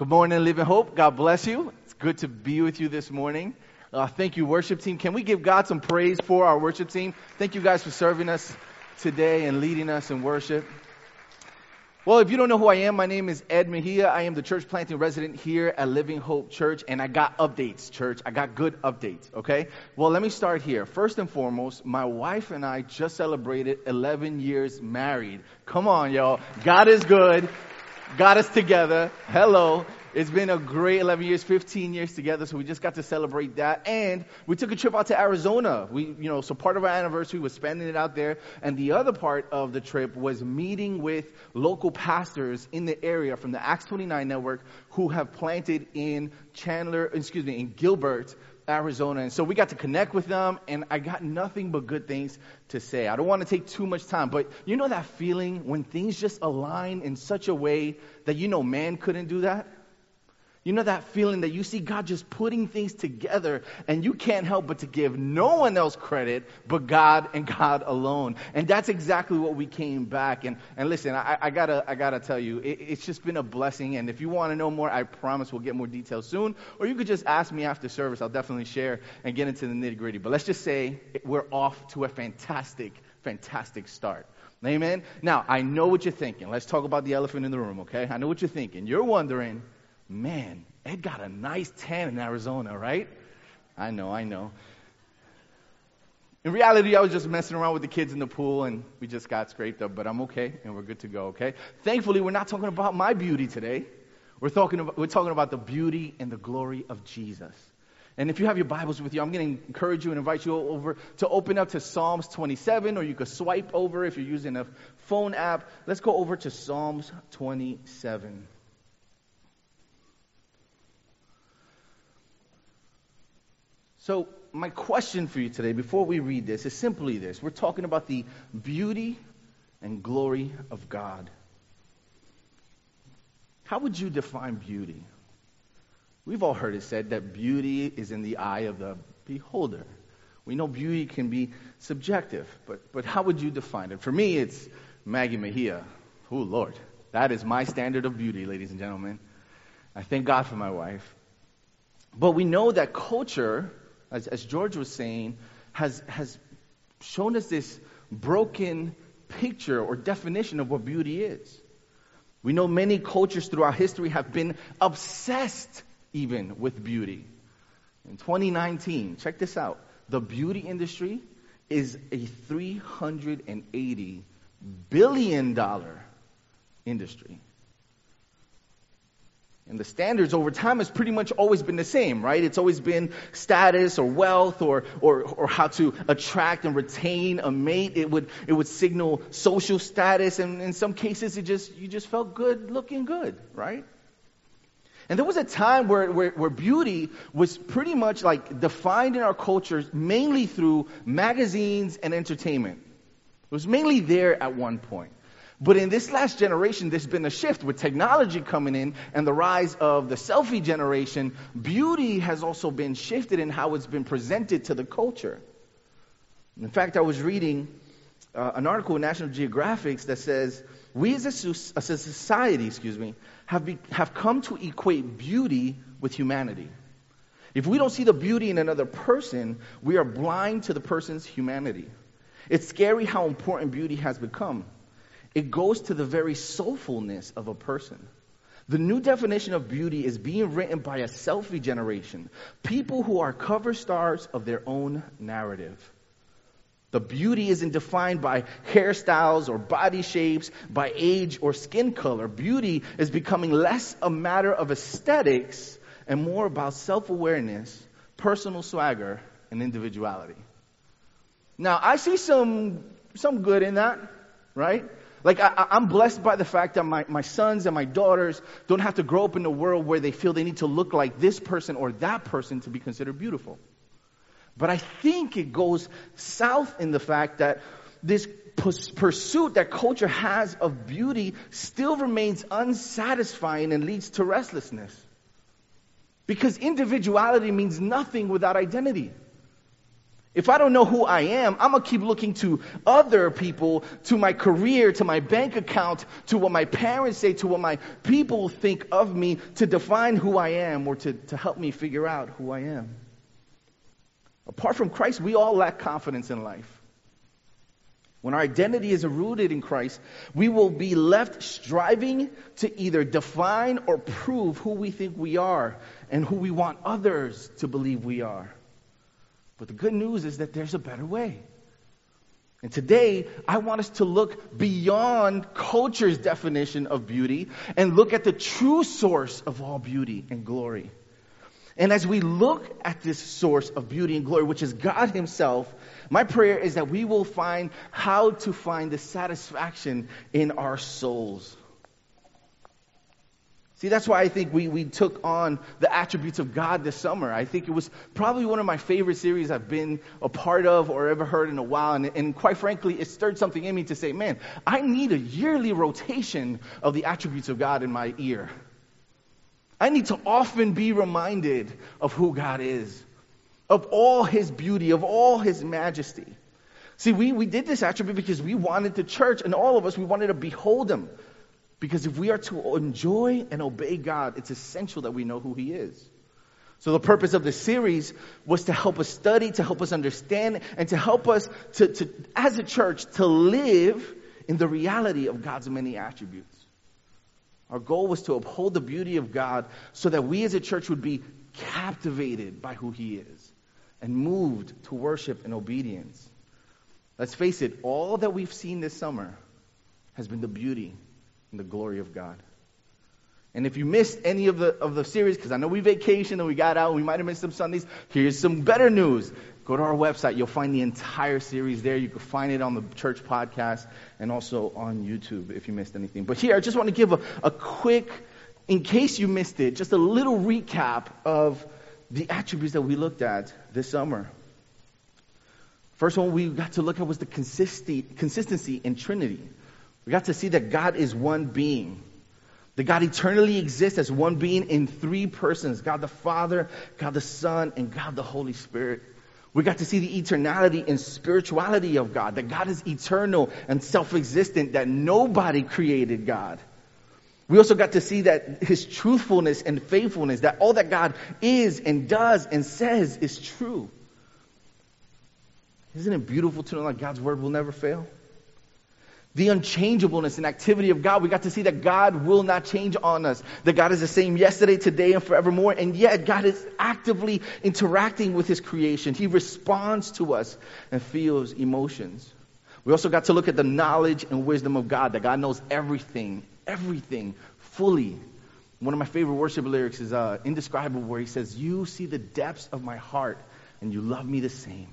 Good morning, Living Hope. God bless you. It's good to be with you this morning. Uh, thank you, worship team. Can we give God some praise for our worship team? Thank you guys for serving us today and leading us in worship. Well, if you don't know who I am, my name is Ed Mejia. I am the church planting resident here at Living Hope Church, and I got updates, church. I got good updates, okay? Well, let me start here. First and foremost, my wife and I just celebrated 11 years married. Come on, y'all. God is good got us together. Hello. It's been a great 11 years, 15 years together, so we just got to celebrate that. And we took a trip out to Arizona. We, you know, so part of our anniversary was spending it out there. And the other part of the trip was meeting with local pastors in the area from the Acts 29 network who have planted in Chandler, excuse me, in Gilbert, Arizona. And so we got to connect with them, and I got nothing but good things to say. I don't want to take too much time, but you know that feeling when things just align in such a way that you know man couldn't do that? You know that feeling that you see God just putting things together and you can't help but to give no one else credit but God and God alone. And that's exactly what we came back. And, and listen, I, I gotta, I gotta tell you, it, it's just been a blessing. And if you want to know more, I promise we'll get more details soon. Or you could just ask me after service. I'll definitely share and get into the nitty gritty. But let's just say we're off to a fantastic, fantastic start. Amen. Now, I know what you're thinking. Let's talk about the elephant in the room, okay? I know what you're thinking. You're wondering, man, Ed got a nice tan in Arizona, right? I know, I know. In reality, I was just messing around with the kids in the pool and we just got scraped up, but I'm okay and we're good to go, okay? Thankfully, we're not talking about my beauty today. We're talking about, we're talking about the beauty and the glory of Jesus. And if you have your Bibles with you, I'm going to encourage you and invite you over to open up to Psalms 27, or you could swipe over if you're using a phone app. Let's go over to Psalms 27. So, my question for you today, before we read this, is simply this. We're talking about the beauty and glory of God. How would you define beauty? We've all heard it said that beauty is in the eye of the beholder. We know beauty can be subjective, but, but how would you define it? For me, it's Maggie Mejia. Oh, Lord. That is my standard of beauty, ladies and gentlemen. I thank God for my wife. But we know that culture as, as George was saying, has, has shown us this broken picture or definition of what beauty is. We know many cultures throughout history have been obsessed even with beauty. In 2019, check this out. The beauty industry is a $380 billion industry. And the standards over time has pretty much always been the same, right? It's always been status or wealth or, or, or how to attract and retain a mate. It would, it would signal social status. And in some cases, it just, you just felt good looking good, right? And there was a time where, where, where, beauty was pretty much like defined in our cultures mainly through magazines and entertainment. It was mainly there at one point. But in this last generation, there's been a shift with technology coming in and the rise of the selfie generation. Beauty has also been shifted in how it's been presented to the culture. In fact, I was reading uh, an article in National Geographic that says we as a, society, excuse me, have, be, have come to equate beauty with humanity. If we don't see the beauty in another person, we are blind to the person's humanity. It's scary how important beauty has become. It goes to the very soulfulness of a person. The new definition of beauty is being written by a selfie generation, people who are cover stars of their own narrative. The beauty isn't defined by hairstyles or body shapes, by age or skin color. Beauty is becoming less a matter of aesthetics and more about self awareness, personal swagger, and individuality. Now, I see some, some good in that, right? Like, I, am blessed by the fact that my, my sons and my daughters don't have to grow up in a world where they feel they need to look like this person or that person to be considered beautiful. But I think it goes south in the fact that this pursuit that culture has of beauty still remains unsatisfying and leads to restlessness. Because individuality means nothing without identity. If I don't know who I am, I'm going to keep looking to other people, to my career, to my bank account, to what my parents say, to what my people think of me to define who I am or to, to help me figure out who I am. Apart from Christ, we all lack confidence in life. When our identity is rooted in Christ, we will be left striving to either define or prove who we think we are and who we want others to believe we are. But the good news is that there's a better way. And today, I want us to look beyond culture's definition of beauty and look at the true source of all beauty and glory. And as we look at this source of beauty and glory, which is God Himself, my prayer is that we will find how to find the satisfaction in our souls. See, that's why I think we, we took on the attributes of God this summer. I think it was probably one of my favorite series I've been a part of or ever heard in a while. And, and quite frankly, it stirred something in me to say, man, I need a yearly rotation of the attributes of God in my ear. I need to often be reminded of who God is, of all his beauty, of all his majesty. See, we, we did this attribute because we wanted the church, and all of us, we wanted to behold him. Because if we are to enjoy and obey God, it's essential that we know who He is. So the purpose of this series was to help us study, to help us understand, and to help us to, to, as a church, to live in the reality of God's many attributes. Our goal was to uphold the beauty of God so that we as a church would be captivated by who He is and moved to worship and obedience. Let's face it, all that we've seen this summer has been the beauty and the glory of God. And if you missed any of the of the series, because I know we vacationed and we got out, we might have missed some Sundays. Here's some better news. Go to our website. You'll find the entire series there. You can find it on the church podcast and also on YouTube if you missed anything. But here, I just want to give a, a quick, in case you missed it, just a little recap of the attributes that we looked at this summer. First one we got to look at was the consistency, consistency in Trinity. We got to see that God is one being. That God eternally exists as one being in three persons God the Father, God the Son, and God the Holy Spirit. We got to see the eternality and spirituality of God, that God is eternal and self existent, that nobody created God. We also got to see that his truthfulness and faithfulness, that all that God is and does and says is true. Isn't it beautiful to know that God's word will never fail? The unchangeableness and activity of God. We got to see that God will not change on us. That God is the same yesterday, today, and forevermore. And yet, God is actively interacting with His creation. He responds to us and feels emotions. We also got to look at the knowledge and wisdom of God, that God knows everything, everything fully. One of my favorite worship lyrics is uh, Indescribable, where he says, You see the depths of my heart, and you love me the same.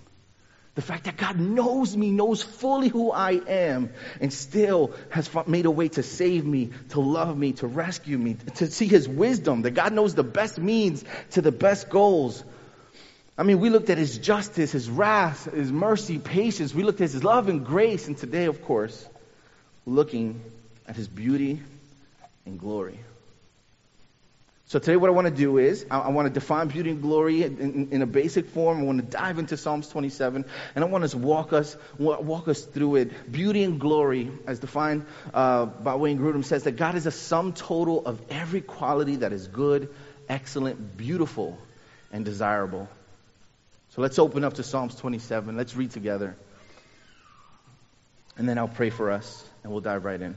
The fact that God knows me, knows fully who I am, and still has made a way to save me, to love me, to rescue me, to see His wisdom, that God knows the best means to the best goals. I mean, we looked at His justice, His wrath, His mercy, patience. We looked at His love and grace, and today, of course, looking at His beauty and glory. So today what I want to do is, I, I want to define beauty and glory in, in, in, a basic form. I want to dive into Psalms 27, and I want to walk us, walk us through it. Beauty and glory, as defined uh, by Wayne Grudem, says that God is a sum total of every quality that is good, excellent, beautiful, and desirable. So let's open up to Psalms 27. Let's read together. And then I'll pray for us, and we'll dive right in.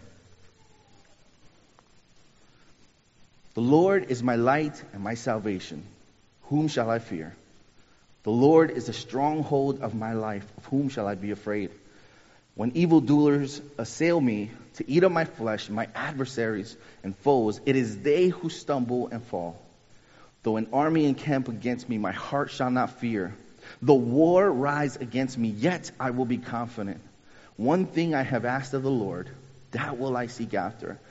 The Lord is my light and my salvation. Whom shall I fear? The Lord is the stronghold of my life. Of whom shall I be afraid? When evildoers assail me to eat up my flesh, my adversaries and foes, it is they who stumble and fall. Though an army encamp against me, my heart shall not fear. The war rise against me, yet I will be confident. One thing I have asked of the Lord, that will I seek after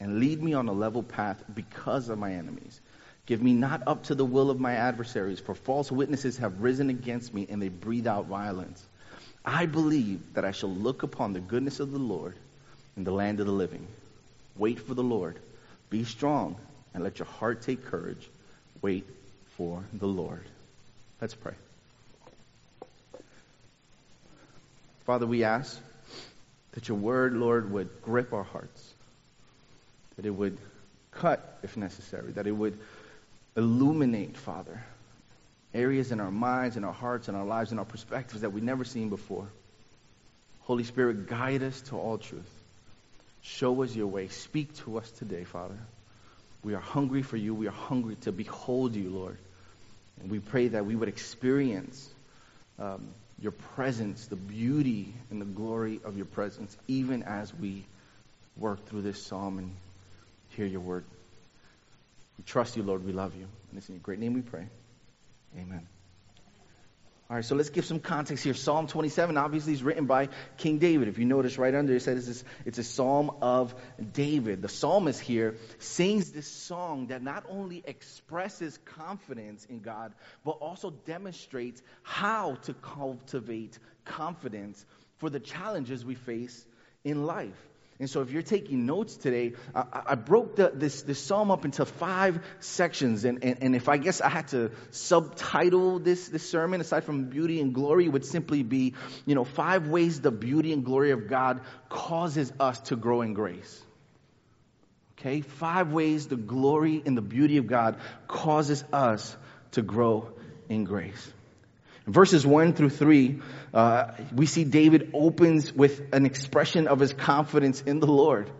and lead me on a level path because of my enemies. Give me not up to the will of my adversaries, for false witnesses have risen against me, and they breathe out violence. I believe that I shall look upon the goodness of the Lord in the land of the living. Wait for the Lord. Be strong, and let your heart take courage. Wait for the Lord. Let's pray. Father, we ask that your word, Lord, would grip our hearts, that it would cut if necessary, that it would illuminate, Father, areas in our minds, in our hearts, in our lives, in our perspectives that we've never seen before. Holy Spirit, guide us to all truth. Show us your way. Speak to us today, Father. We are hungry for you. We are hungry to behold you, Lord. And we pray that we would experience um, your presence, the beauty and the glory of your presence, even as we work through this psalm and hear your word. We trust you, Lord. We love you. And it's in your great name we pray. Amen. All right, so let's give some context here. Psalm 27 obviously is written by King David. If you notice right under it says it's, it's a psalm of David. The psalmist here sings this song that not only expresses confidence in God, but also demonstrates how to cultivate confidence for the challenges we face in life. And so, if you're taking notes today, I, I broke the, this, this psalm up into five sections. And, and, and, if I guess I had to subtitle this, this sermon, aside from beauty and glory, it would simply be, you know, five ways the beauty and glory of God causes us to grow in grace. Okay? Five ways the glory and the beauty of God causes us to grow in grace. Verses 1 through 3, uh, we see David opens with an expression of his confidence in the Lord.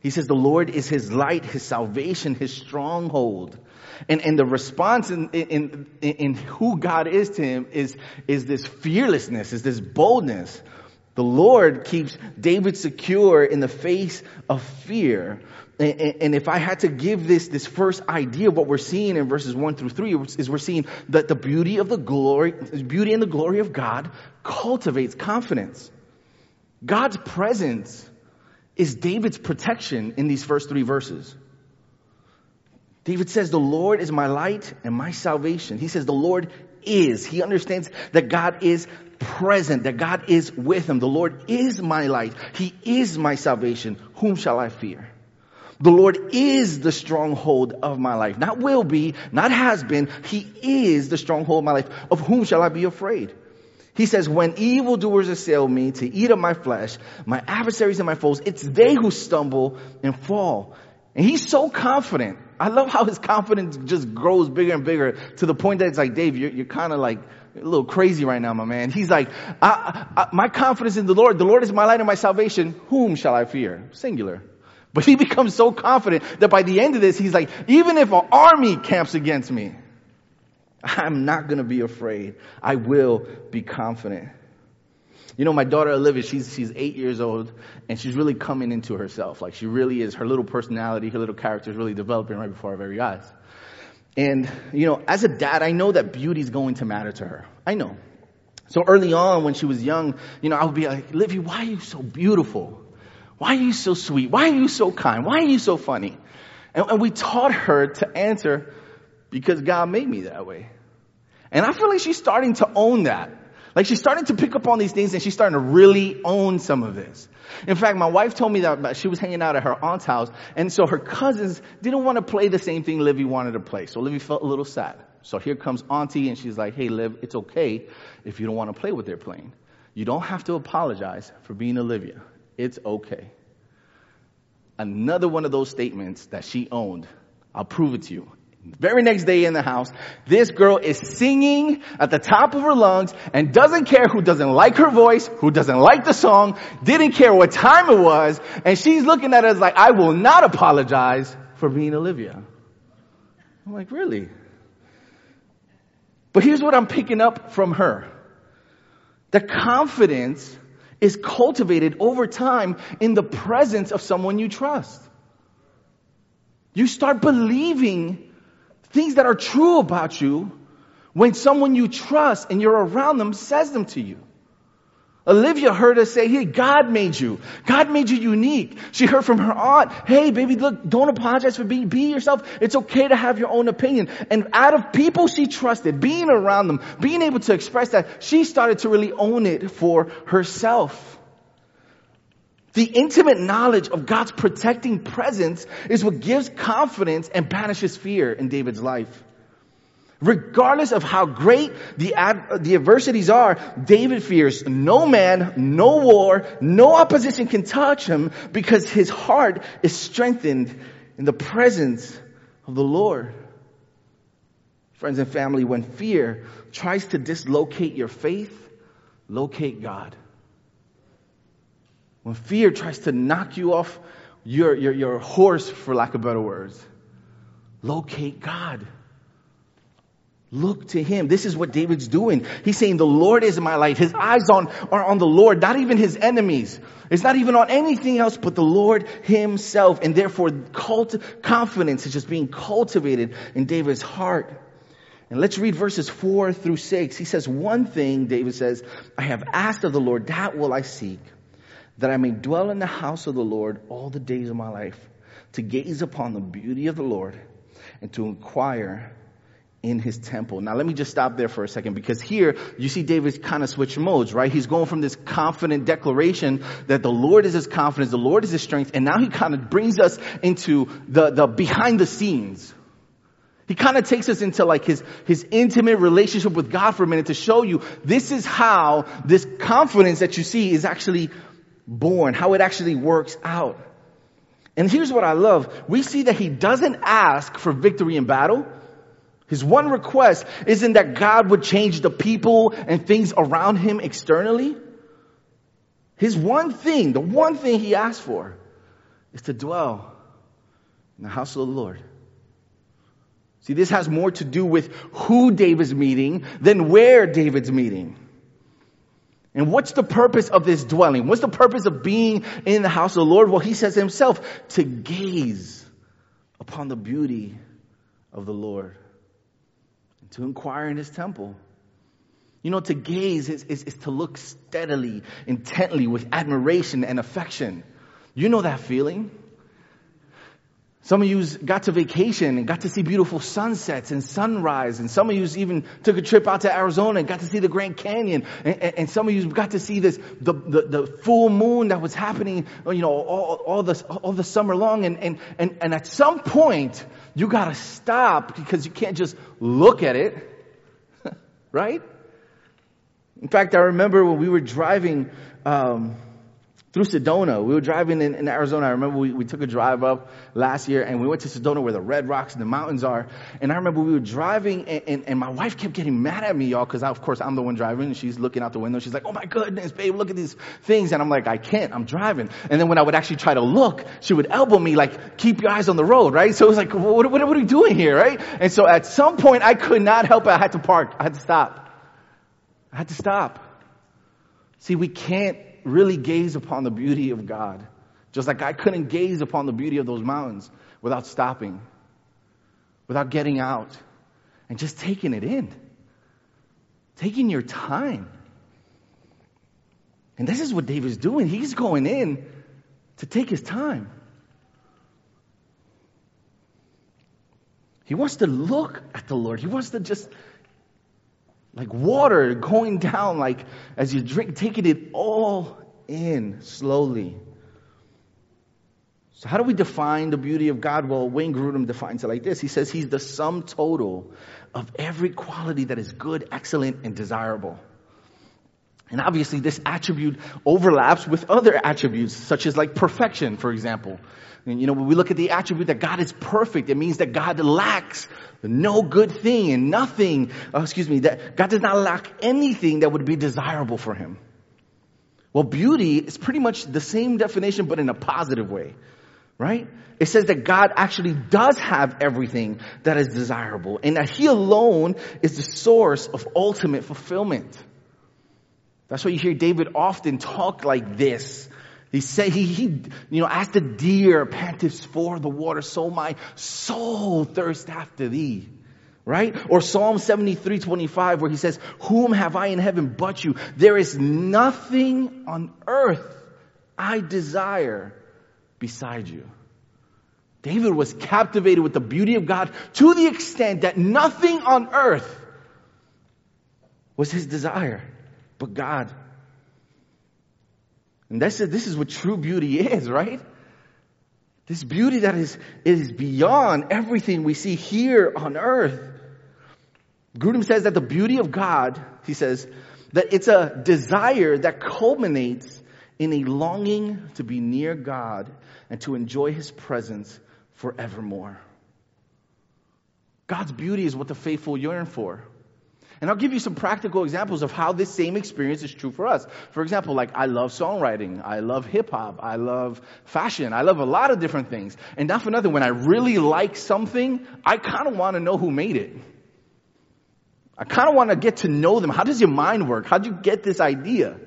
He says, The Lord is his light, his salvation, his stronghold. And, and the response in, in, in who God is to him is, is this fearlessness, is this boldness. The Lord keeps David secure in the face of fear. And if I had to give this, this first idea of what we're seeing in verses 1 through 3 is we're seeing that the beauty of the glory, beauty and the glory of God cultivates confidence. God's presence is David's protection in these first three verses. David says, the Lord is my light and my salvation. He says the Lord is. He understands that God is present, that God is with him. The Lord is my light. He is my salvation. Whom shall I fear? The Lord is the stronghold of my life. Not will be, not has been. He is the stronghold of my life. Of whom shall I be afraid? He says, when evildoers assail me to eat up my flesh, my adversaries and my foes, it's they who stumble and fall. And he's so confident. I love how his confidence just grows bigger and bigger to the point that it's like, Dave, you're, you're kind of like a little crazy right now, my man. He's like, I, I, my confidence in the Lord, the Lord is my light and my salvation. Whom shall I fear? Singular. But he becomes so confident that by the end of this, he's like, even if an army camps against me, I'm not going to be afraid. I will be confident. You know, my daughter Olivia, she's, she's eight years old and she's really coming into herself. Like she really is, her little personality, her little character is really developing right before our very eyes. And, you know, as a dad, I know that beauty is going to matter to her. I know. So early on when she was young, you know, I would be like, Olivia, why are you so beautiful? Why are you so sweet? Why are you so kind? Why are you so funny? And, and we taught her to answer because God made me that way. And I feel like she's starting to own that. Like she's starting to pick up on these things and she's starting to really own some of this. In fact, my wife told me that she was hanging out at her aunt's house and so her cousins didn't want to play the same thing Livy wanted to play. So Livy felt a little sad. So here comes auntie and she's like, hey Liv, it's okay if you don't want to play what they're playing. You don't have to apologize for being Olivia. It's okay. Another one of those statements that she owned. I'll prove it to you. Very next day in the house, this girl is singing at the top of her lungs and doesn't care who doesn't like her voice, who doesn't like the song, didn't care what time it was, and she's looking at us like, I will not apologize for being Olivia. I'm like, really? But here's what I'm picking up from her. The confidence is cultivated over time in the presence of someone you trust. You start believing things that are true about you when someone you trust and you're around them says them to you. Olivia heard us say, hey, God made you. God made you unique. She heard from her aunt, hey, baby, look, don't apologize for being, be yourself. It's okay to have your own opinion. And out of people she trusted, being around them, being able to express that, she started to really own it for herself. The intimate knowledge of God's protecting presence is what gives confidence and banishes fear in David's life. Regardless of how great the, ad, the adversities are, David fears no man, no war, no opposition can touch him because his heart is strengthened in the presence of the Lord. Friends and family, when fear tries to dislocate your faith, locate God. When fear tries to knock you off your, your, your horse, for lack of better words, locate God. Look to him. This is what David's doing. He's saying, the Lord is my light. His eyes on, are on the Lord, not even his enemies. It's not even on anything else but the Lord himself. And therefore, cult, confidence is just being cultivated in David's heart. And let's read verses four through six. He says, one thing, David says, I have asked of the Lord, that will I seek that I may dwell in the house of the Lord all the days of my life, to gaze upon the beauty of the Lord and to inquire in his temple. Now let me just stop there for a second because here you see David kind of switch modes, right? He's going from this confident declaration that the Lord is his confidence, the Lord is his strength, and now he kind of brings us into the, the behind the scenes. He kind of takes us into like his, his intimate relationship with God for a minute to show you this is how this confidence that you see is actually born, how it actually works out. And here's what I love. We see that he doesn't ask for victory in battle. His one request isn't that God would change the people and things around him externally. His one thing, the one thing he asked for is to dwell in the house of the Lord. See, this has more to do with who David's meeting than where David's meeting. And what's the purpose of this dwelling? What's the purpose of being in the house of the Lord? Well, he says himself, to gaze upon the beauty of the Lord and to inquire in his temple. You know, to gaze is, is, is to look steadily, intently, with admiration and affection. You know that feeling? Some of you got to vacation and got to see beautiful sunsets and sunrise. And some of you even took a trip out to Arizona and got to see the Grand Canyon. And, and, and some of you got to see this, the, the, the, full moon that was happening, you know, all, all, the, all the summer long. And, and, and, and at some point, you got to stop because you can't just look at it. right? In fact, I remember when we were driving, um, through Sedona. We were driving in, in Arizona. I remember we, we took a drive up last year and we went to Sedona where the red rocks and the mountains are. And I remember we were driving and, and, and my wife kept getting mad at me, y'all, because of course I'm the one driving and she's looking out the window. She's like, oh my goodness, babe, look at these things. And I'm like, I can't, I'm driving. And then when I would actually try to look, she would elbow me like, keep your eyes on the road, right? So it was like, what, what, what are we doing here, right? And so at some point I could not help it. I had to park. I had to stop. I had to stop. See, we can't really gaze upon the beauty of God. Just like I couldn't gaze upon the beauty of those mountains without stopping, without getting out, and just taking it in. Taking your time. And this is what David's doing. He's going in to take his time. He wants to look at the Lord. He wants to just like water going down, like as you drink, taking it all in slowly. So, how do we define the beauty of God? Well, Wayne Grudem defines it like this He says, He's the sum total of every quality that is good, excellent, and desirable. And obviously this attribute overlaps with other attributes, such as like perfection, for example. And you know, when we look at the attribute that God is perfect, it means that God lacks no good thing and nothing, uh, excuse me, that God does not lack anything that would be desirable for him. Well, beauty is pretty much the same definition, but in a positive way, right? It says that God actually does have everything that is desirable and that he alone is the source of ultimate fulfillment. That's why you hear David often talk like this. He said, he, he, you know, as the deer panteth for the water, so my soul thirsts after thee. Right? Or Psalm 73, 25, where he says, whom have I in heaven but you? There is nothing on earth I desire beside you. David was captivated with the beauty of God to the extent that nothing on earth was his desire but God. And that's, this is what true beauty is, right? This beauty that is, is beyond everything we see here on earth. Grudem says that the beauty of God, he says, that it's a desire that culminates in a longing to be near God and to enjoy his presence forevermore. God's beauty is what the faithful yearn for. And I'll give you some practical examples of how this same experience is true for us. For example, like I love songwriting, I love hip hop, I love fashion, I love a lot of different things. And not for nothing, when I really like something, I kind of want to know who made it. I kind of want to get to know them. How does your mind work? How do you get this idea?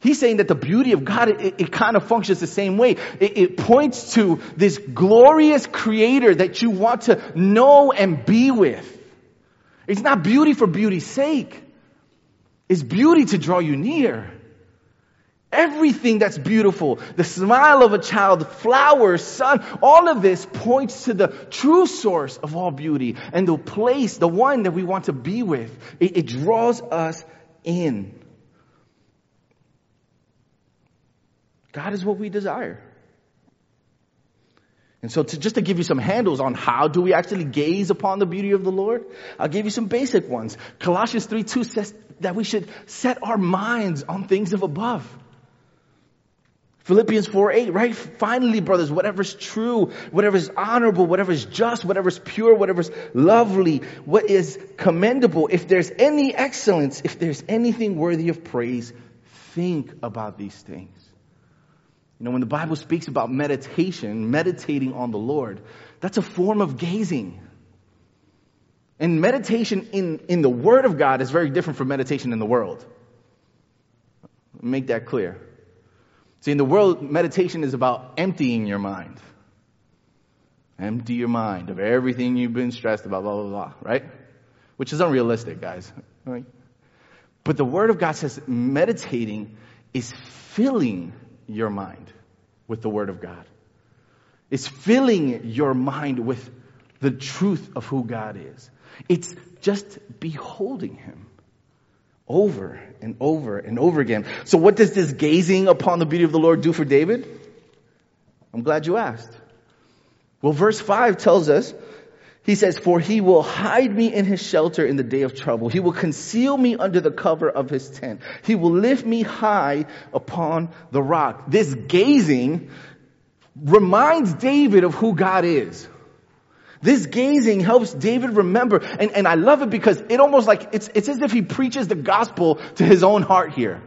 He's saying that the beauty of God, it, it kind of functions the same way. It, it points to this glorious creator that you want to know and be with. It's not beauty for beauty's sake. It's beauty to draw you near. Everything that's beautiful, the smile of a child, flowers, sun, all of this points to the true source of all beauty and the place, the one that we want to be with. It, it draws us in. God is what we desire. And so to, just to give you some handles on how do we actually gaze upon the beauty of the Lord, I'll give you some basic ones. Colossians 3 2 says that we should set our minds on things of above. Philippians 4 8, right? Finally, brothers, whatever's true, whatever's honorable, whatever's just, whatever's pure, whatever's lovely, what is commendable, if there's any excellence, if there's anything worthy of praise, think about these things. You know, when the Bible speaks about meditation, meditating on the Lord, that's a form of gazing. And meditation in, in the Word of God is very different from meditation in the world. Make that clear. See, in the world, meditation is about emptying your mind. Empty your mind of everything you've been stressed about, blah, blah, blah, right? Which is unrealistic, guys. Right? But the Word of God says meditating is filling your mind with the Word of God. It's filling your mind with the truth of who God is. It's just beholding Him over and over and over again. So what does this gazing upon the beauty of the Lord do for David? I'm glad you asked. Well, verse 5 tells us he says, For he will hide me in his shelter in the day of trouble. He will conceal me under the cover of his tent. He will lift me high upon the rock. This gazing reminds David of who God is. This gazing helps David remember, and, and I love it because it almost like, it's, it's as if he preaches the gospel to his own heart here.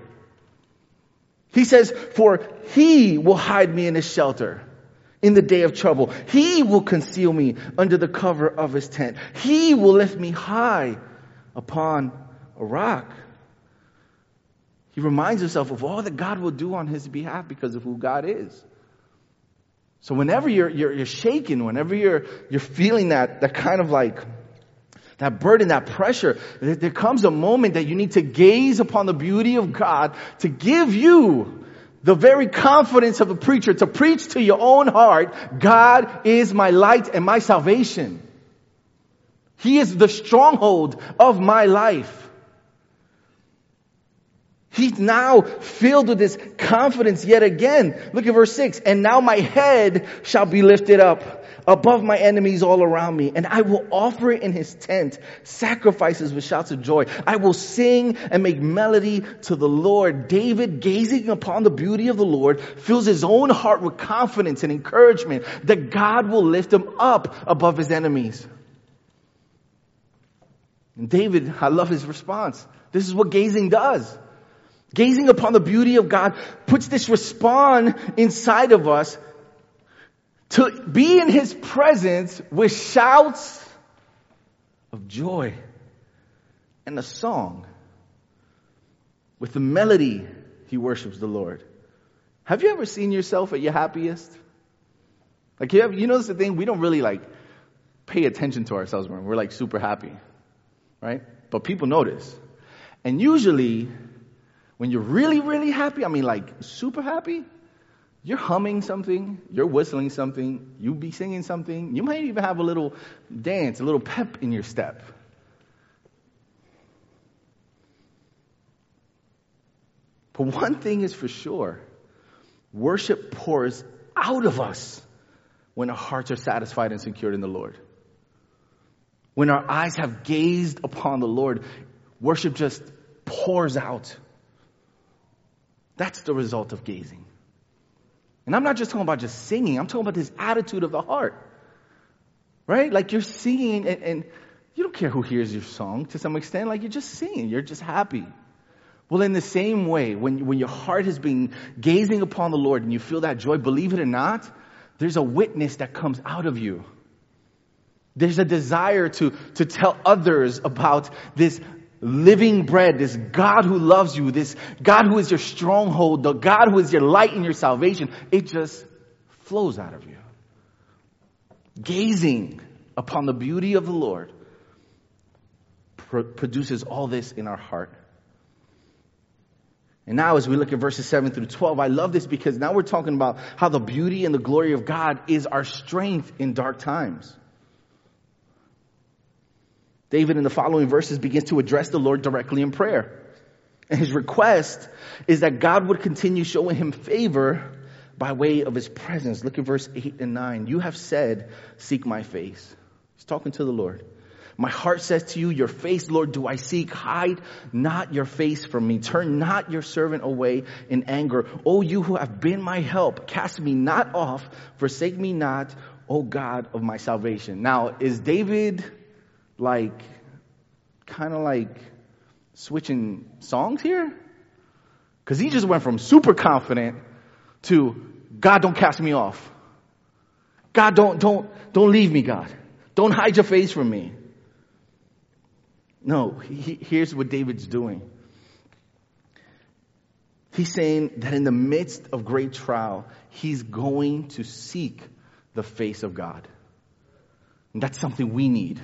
He says, for he will hide me in his shelter in the day of trouble. He will conceal me under the cover of his tent. He will lift me high upon a rock. He reminds himself of all that God will do on his behalf because of who God is. So whenever you're, you're, you're shaken, whenever you're, you're feeling that, that kind of like, that burden, that pressure, there comes a moment that you need to gaze upon the beauty of God to give you the very confidence of a preacher to preach to your own heart, God is my light and my salvation. He is the stronghold of my life. He's now filled with this confidence yet again. Look at verse 6. And now my head shall be lifted up above my enemies all around me, and I will offer in his tent sacrifices with shouts of joy. I will sing and make melody to the Lord. David, gazing upon the beauty of the Lord, fills his own heart with confidence and encouragement that God will lift him up above his enemies. And David, I love his response. This is what gazing does. Gazing upon the beauty of God puts this response inside of us to be in His presence with shouts of joy and a song. With the melody, He worships the Lord. Have you ever seen yourself at your happiest? Like, you, have, you notice the thing? We don't really like pay attention to ourselves when we're like super happy, right? But people notice. And usually, when you're really, really happy, I mean like super happy, you're humming something, you're whistling something, you be singing something, you might even have a little dance, a little pep in your step. But one thing is for sure worship pours out of us when our hearts are satisfied and secured in the Lord. When our eyes have gazed upon the Lord, worship just pours out. That's the result of gazing. And I'm not just talking about just singing, I'm talking about this attitude of the heart. Right? Like you're singing and, and you don't care who hears your song to some extent, like you're just singing, you're just happy. Well, in the same way, when, when your heart has been gazing upon the Lord and you feel that joy, believe it or not, there's a witness that comes out of you. There's a desire to, to tell others about this living bread, this God who loves you, this God who is your stronghold, the God who is your light and your salvation, it just flows out of you. Gazing upon the beauty of the Lord produces all this in our heart. And now, as we look at verses 7 through 12, I love this because now we're talking about how the beauty and the glory of God is our strength in dark times. David, in the following verses, begins to address the Lord directly in prayer. And his request is that God would continue showing him favor by way of his presence. Look at verse 8 and 9. You have said, Seek my face. He's talking to the Lord. My heart says to you, Your face, Lord, do I seek. Hide not your face from me. Turn not your servant away in anger. O you who have been my help, cast me not off, forsake me not, O God of my salvation. Now, is David like, kind of like switching songs here? Because he just went from super confident to God, don't cast me off. God, don't, don't, don't leave me, God. Don't hide your face from me. No, he, here's what David's doing. He's saying that in the midst of great trial, he's going to seek the face of God. And that's something we need.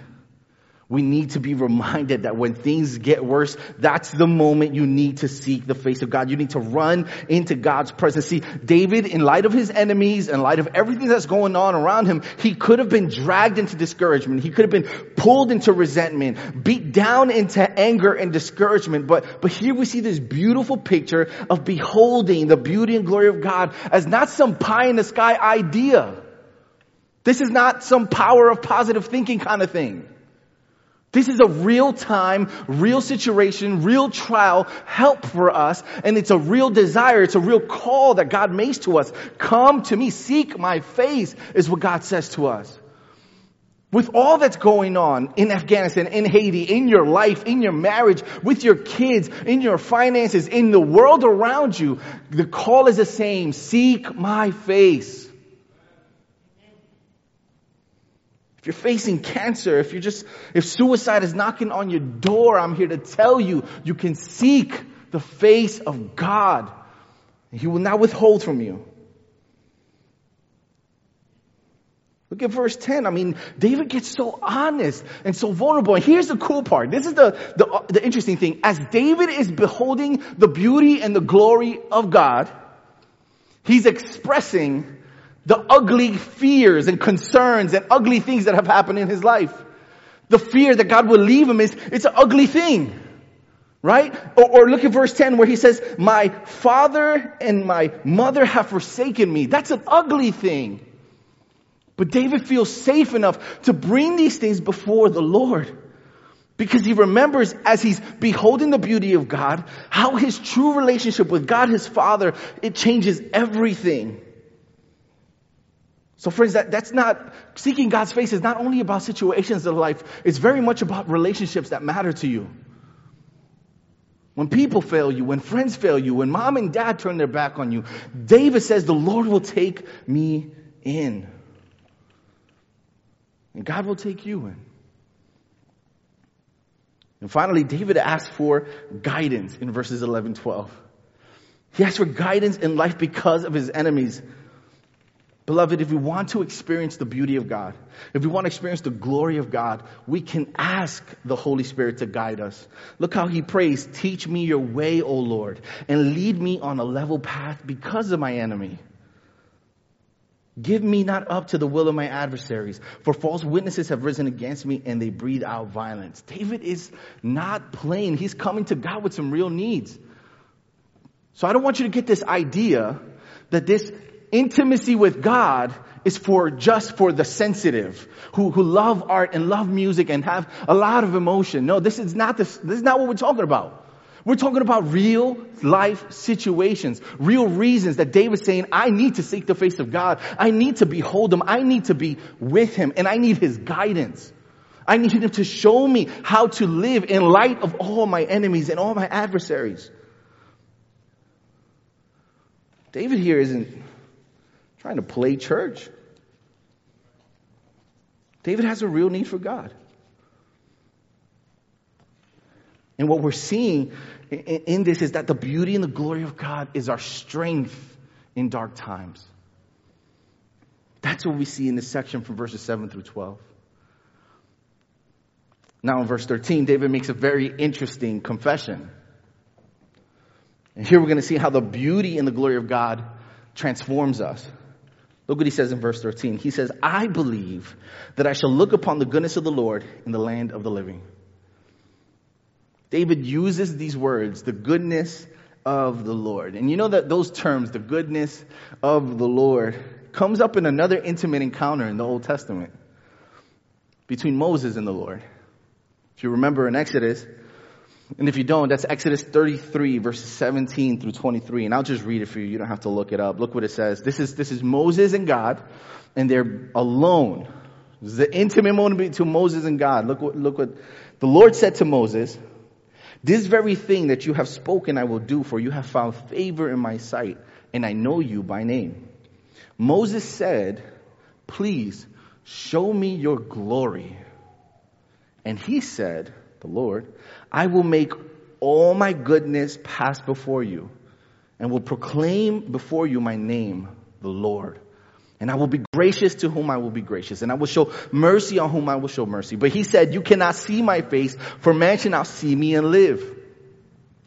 We need to be reminded that when things get worse, that's the moment you need to seek the face of God. You need to run into God's presence. See, David, in light of his enemies, in light of everything that's going on around him, he could have been dragged into discouragement. He could have been pulled into resentment, beat down into anger and discouragement. But, but here we see this beautiful picture of beholding the beauty and glory of God as not some pie in the sky idea. This is not some power of positive thinking kind of thing. This is a real time, real situation, real trial, help for us, and it's a real desire, it's a real call that God makes to us. Come to me, seek my face, is what God says to us. With all that's going on in Afghanistan, in Haiti, in your life, in your marriage, with your kids, in your finances, in the world around you, the call is the same. Seek my face. If you're facing cancer, if you're just, if suicide is knocking on your door, I'm here to tell you, you can seek the face of God. He will not withhold from you. Look at verse 10. I mean, David gets so honest and so vulnerable. And here's the cool part. This is the, the, the interesting thing. As David is beholding the beauty and the glory of God, he's expressing the ugly fears and concerns and ugly things that have happened in his life. The fear that God will leave him is, it's an ugly thing. Right? Or, or, look at verse 10 where he says, My father and my mother have forsaken me. That's an ugly thing. But David feels safe enough to bring these things before the Lord. Because he remembers as he's beholding the beauty of God, how his true relationship with God, his father, it changes everything. So friends, that, that's not, seeking God's face is not only about situations of life, it's very much about relationships that matter to you. When people fail you, when friends fail you, when mom and dad turn their back on you, David says, the Lord will take me in. And God will take you in. And finally, David asks for guidance in verses 11, 12. He asks for guidance in life because of his enemies. Beloved, if we want to experience the beauty of God, if we want to experience the glory of God, we can ask the Holy Spirit to guide us. Look how he prays, teach me your way, O Lord, and lead me on a level path because of my enemy. Give me not up to the will of my adversaries, for false witnesses have risen against me and they breathe out violence. David is not playing. He's coming to God with some real needs. So I don't want you to get this idea that this intimacy with God is for just for the sensitive who, who love art and love music and have a lot of emotion. No, this is not this, this is not what we're talking about. We're talking about real life situations, real reasons that David's saying, I need to seek the face of God. I need to behold Him. I need to be with Him and I need His guidance. I need Him to show me how to live in light of all my enemies and all my adversaries. David here isn't trying to play church. David has a real need for God. And what we're seeing in this is that the beauty and the glory of God is our strength in dark times. That's what we see in this section from verses 7 through 12. Now in verse 13, David makes a very interesting confession. And here we're going to see how the beauty and the glory of God transforms us. Look what he says in verse 13. He says, I believe that I shall look upon the goodness of the Lord in the land of the living. David uses these words, the goodness of the Lord. And you know that those terms, the goodness of the Lord, comes up in another intimate encounter in the Old Testament between Moses and the Lord. If you remember in Exodus, and if you don't, that's Exodus 33 verses 17 through 23. And I'll just read it for you. You don't have to look it up. Look what it says. This is, this is Moses and God, and they're alone. This is the intimate moment between Moses and God. Look what, look what the Lord said to Moses. This very thing that you have spoken I will do, for you have found favor in my sight, and I know you by name. Moses said, Please show me your glory. And he said, The Lord, I will make all my goodness pass before you, and will proclaim before you my name, the Lord. And I will be gracious to whom I will be gracious, and I will show mercy on whom I will show mercy. But he said, You cannot see my face, for man shall not see me and live.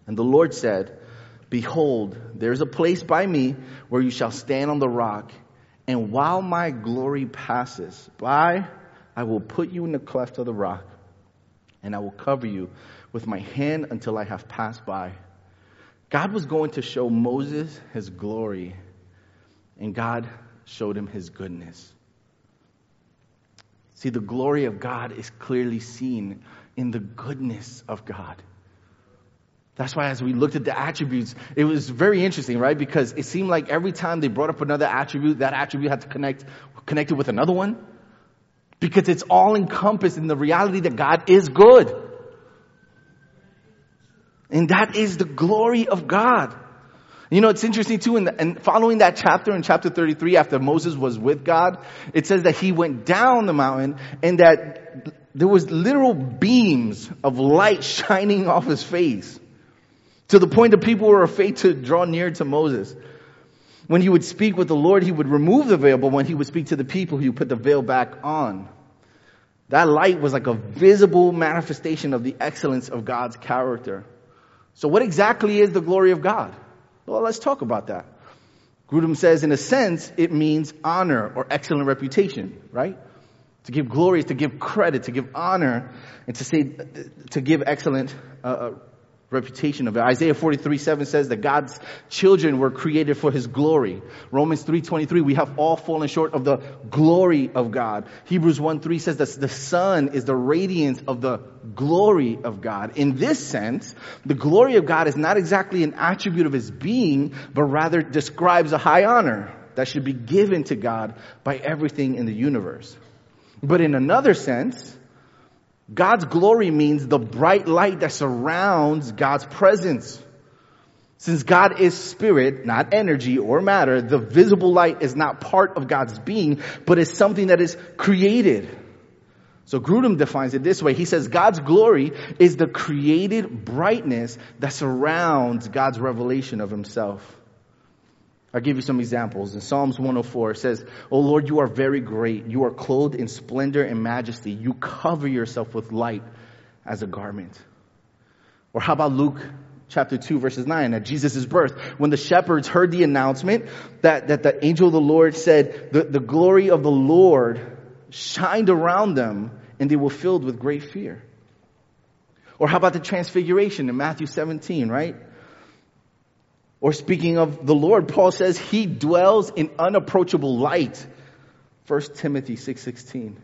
And the Lord said, Behold, there is a place by me where you shall stand on the rock, and while my glory passes by, I will put you in the cleft of the rock, and I will cover you with my hand until I have passed by. God was going to show Moses his glory, and God showed him his goodness. See, the glory of God is clearly seen in the goodness of God. That's why, as we looked at the attributes, it was very interesting, right? Because it seemed like every time they brought up another attribute, that attribute had to connect, connected with another one. Because it's all encompassed in the reality that God is good. And that is the glory of God. You know, it's interesting too, in and following that chapter in chapter 33, after Moses was with God, it says that he went down the mountain and that there was literal beams of light shining off his face to the point that people were afraid to draw near to Moses. When he would speak with the Lord, he would remove the veil, but when he would speak to the people, he would put the veil back on. That light was like a visible manifestation of the excellence of God's character. So what exactly is the glory of God? Well, let's talk about that. Grudem says, in a sense, it means honor or excellent reputation, right? To give glory, is to give credit, to give honor, and to say, to give excellent uh, uh reputation of it. Isaiah 43, 7 says that God's children were created for his glory. Romans 3.23, we have all fallen short of the glory of God. Hebrews 1, 3 says that the Son is the radiance of the glory of God. In this sense, the glory of God is not exactly an attribute of his being, but rather describes a high honor that should be given to God by everything in the universe. But in another sense, God's glory means the bright light that surrounds God's presence. Since God is spirit, not energy or matter, the visible light is not part of God's being, but is something that is created. So Grudem defines it this way. He says God's glory is the created brightness that surrounds God's revelation of himself. I'll give you some examples. In Psalms 104, it says, O Lord, you are very great. You are clothed in splendor and majesty. You cover yourself with light as a garment. Or how about Luke chapter 2 verses 9 at Jesus' birth when the shepherds heard the announcement that, that the angel of the Lord said the, the glory of the Lord shined around them and they were filled with great fear. Or how about the transfiguration in Matthew 17, right? Or speaking of the Lord, Paul says he dwells in unapproachable light. 1 Timothy 6:16.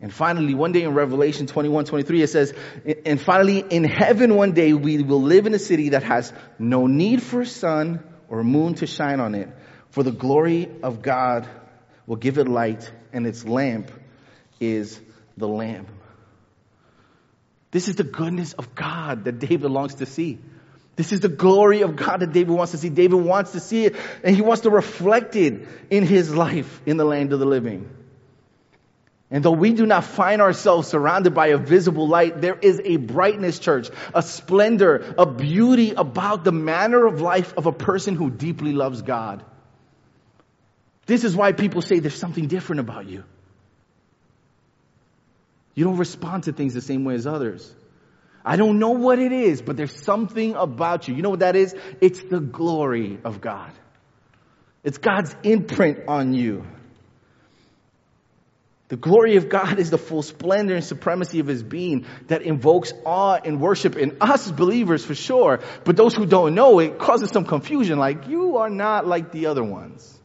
and finally, one day in Revelation 21, 23, it says, and finally, in heaven one day we will live in a city that has no need for sun or moon to shine on it, for the glory of God will give it light, and its lamp is the Lamb. This is the goodness of God that David longs to see. This is the glory of God that David wants to see. David wants to see it and he wants to reflect it in his life in the land of the living. And though we do not find ourselves surrounded by a visible light, there is a brightness, church, a splendor, a beauty about the manner of life of a person who deeply loves God. This is why people say there's something different about you. You don't respond to things the same way as others. I don't know what it is, but there's something about you. You know what that is? It's the glory of God. It's God's imprint on you. The glory of God is the full splendor and supremacy of His being that invokes awe and worship in us believers for sure. But those who don't know it causes some confusion like, you are not like the other ones.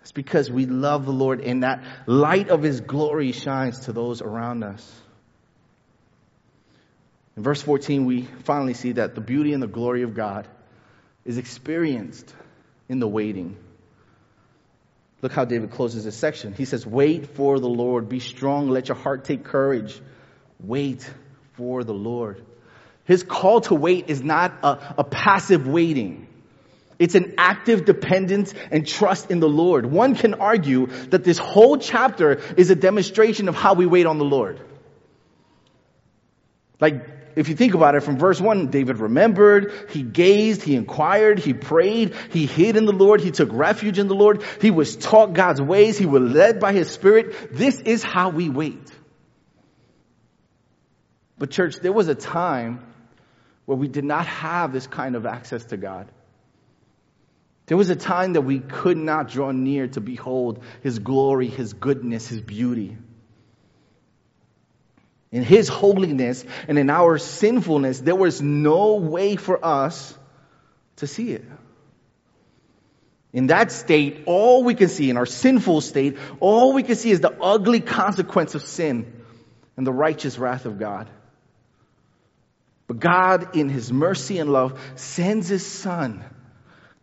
It's because we love the Lord and that light of His glory shines to those around us. In verse 14, we finally see that the beauty and the glory of God is experienced in the waiting. Look how David closes this section. He says, Wait for the Lord. Be strong. Let your heart take courage. Wait for the Lord. His call to wait is not a, a passive waiting. It's an active dependence and trust in the Lord. One can argue that this whole chapter is a demonstration of how we wait on the Lord. Like if you think about it from verse 1, David remembered, he gazed, he inquired, he prayed, he hid in the Lord, he took refuge in the Lord, he was taught God's ways, he was led by his spirit. This is how we wait. But church, there was a time where we did not have this kind of access to God. There was a time that we could not draw near to behold His glory, His goodness, His beauty. In His holiness and in our sinfulness, there was no way for us to see it. In that state, all we can see, in our sinful state, all we can see is the ugly consequence of sin and the righteous wrath of God. But God, in His mercy and love, sends His Son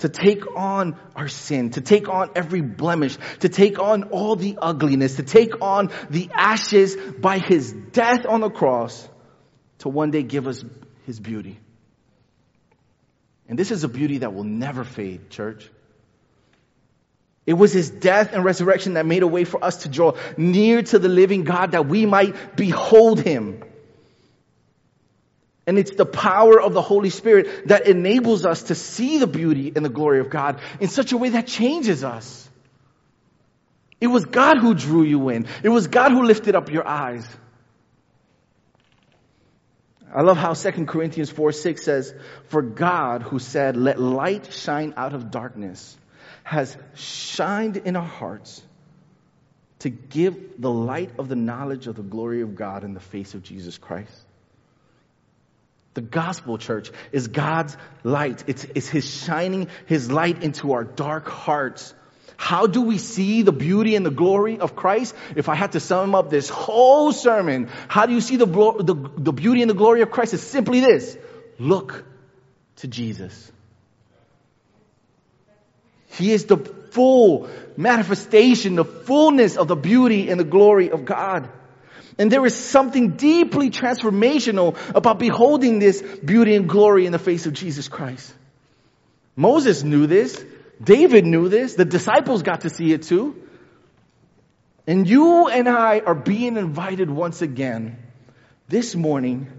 to take on our sin, to take on every blemish, to take on all the ugliness, to take on the ashes by his death on the cross, to one day give us his beauty. And this is a beauty that will never fade, church. It was his death and resurrection that made a way for us to draw near to the living God that we might behold him. And it's the power of the Holy Spirit that enables us to see the beauty and the glory of God in such a way that changes us. It was God who drew you in. It was God who lifted up your eyes. I love how 2 Corinthians 4 6 says, For God who said, Let light shine out of darkness, has shined in our hearts to give the light of the knowledge of the glory of God in the face of Jesus Christ. The gospel church is God's light. It's, it's His shining His light into our dark hearts. How do we see the beauty and the glory of Christ? If I had to sum up this whole sermon, how do you see the, the, the beauty and the glory of Christ? It's simply this. Look to Jesus. He is the full manifestation, the fullness of the beauty and the glory of God. And there is something deeply transformational about beholding this beauty and glory in the face of Jesus Christ. Moses knew this. David knew this. The disciples got to see it too. And you and I are being invited once again this morning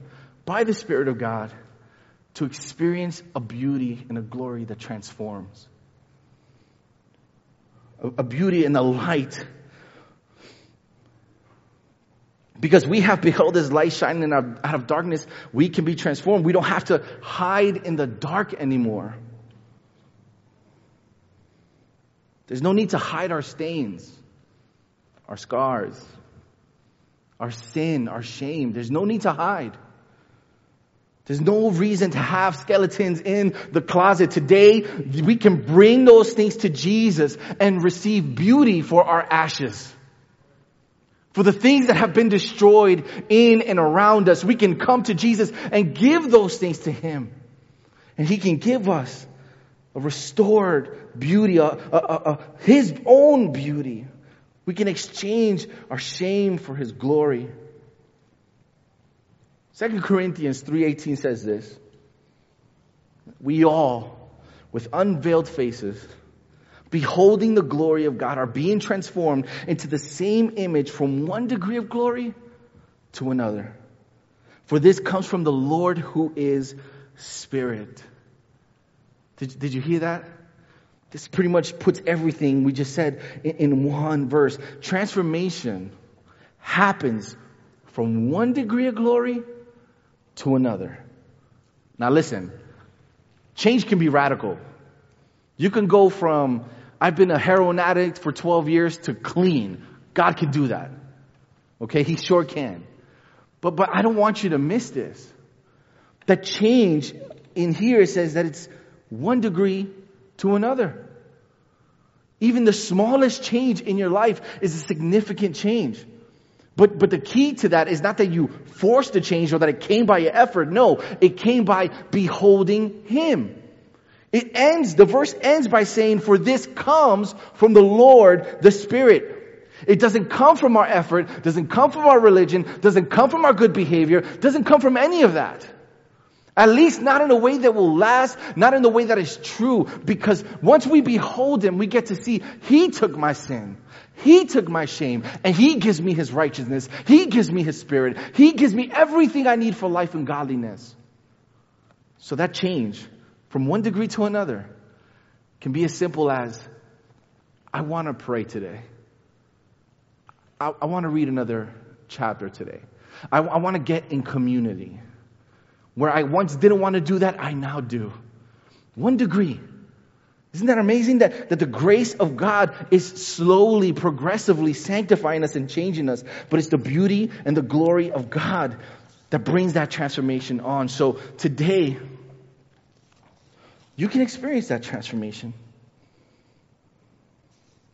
by the Spirit of God to experience a beauty and a glory that transforms. A, beauty and a light because we have beheld his light shining out of darkness, we can be transformed. We don't have to hide in the dark anymore. There's no need to hide our stains, our scars, our sin, our shame. There's no need to hide. There's no reason to have skeletons in the closet. Today, we can bring those things to Jesus and receive beauty for our ashes. For the things that have been destroyed in and around us, we can come to Jesus and give those things to Him. And He can give us a restored beauty, a, a, a, His own beauty. We can exchange our shame for His glory. 2 Corinthians 3.18 says this. We all, with unveiled faces, beholding the glory of God, are being transformed into the same image from one degree of glory to another. For this comes from the Lord who is Spirit. Did, did you hear that? This pretty much puts everything we just said in, in one verse. Transformation happens from one degree of glory to another. Now listen, change can be radical. You can go from I've been a heroin addict for 12 years to clean. God can do that. Okay, He sure can. But, but I don't want you to miss this. That change in here says that it's one degree to another. Even the smallest change in your life is a significant change. But, but the key to that is not that you forced the change or that it came by your effort. No, it came by beholding Him. It ends, the verse ends by saying, for this comes from the Lord, the Spirit. It doesn't come from our effort, doesn't come from our religion, doesn't come from our good behavior, doesn't come from any of that. At least not in a way that will last, not in the way that is true, because once we behold Him, we get to see He took my sin. He took my shame and He gives me His righteousness. He gives me His Spirit. He gives me everything I need for life and godliness. So that change from one degree to another can be as simple as I want to pray today. I, I want to read another chapter today. I, I want to get in community. Where I once didn't want to do that, I now do. One degree. Isn't that amazing that, that the grace of God is slowly, progressively sanctifying us and changing us? But it's the beauty and the glory of God that brings that transformation on. So today, you can experience that transformation.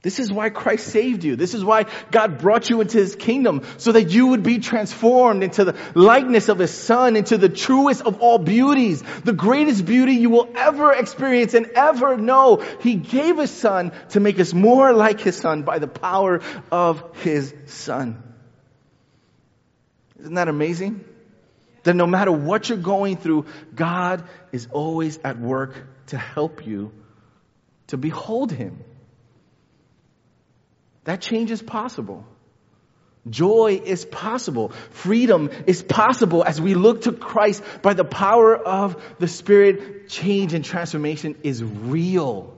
This is why Christ saved you. This is why God brought you into His kingdom so that you would be transformed into the likeness of His Son, into the truest of all beauties, the greatest beauty you will ever experience and ever know. He gave His Son to make us more like His Son by the power of His Son. Isn't that amazing? That no matter what you're going through, God is always at work to help you to behold Him. That change is possible. Joy is possible. Freedom is possible as we look to Christ by the power of the Spirit. Change and transformation is real.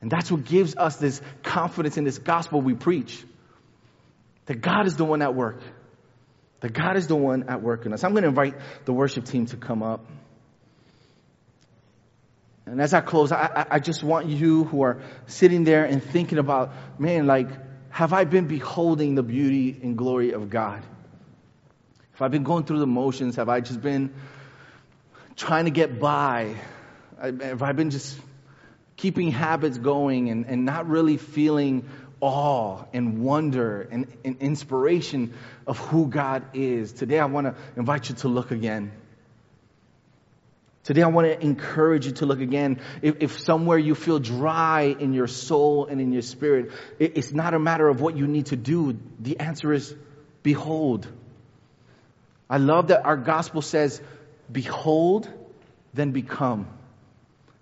And that's what gives us this confidence in this gospel we preach. That God is the one at work. That God is the one at work in us. I'm going to invite the worship team to come up. And as I close, I, I just want you who are sitting there and thinking about, man, like, have I been beholding the beauty and glory of God? Have I've been going through the motions? Have I just been trying to get by? Have I been just keeping habits going and, and not really feeling awe and wonder and, and inspiration of who God is? Today I want to invite you to look again. Today, I want to encourage you to look again. If, if, somewhere you feel dry in your soul and in your spirit, it, it's not a matter of what you need to do. The answer is behold. I love that our gospel says, behold, then become.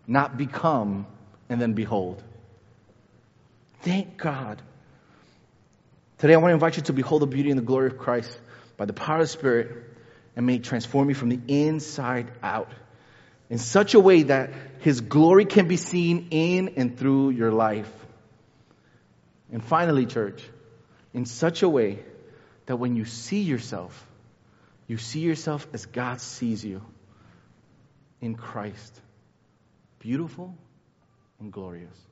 Not become and then behold. Thank God. Today, I want to invite you to behold the beauty and the glory of Christ by the power of the Spirit and may transform you from the inside out in such a way that His glory can be seen in and through your life. And finally, church, in such a way that when you see yourself, you see yourself as God sees you in Christ. Beautiful and glorious.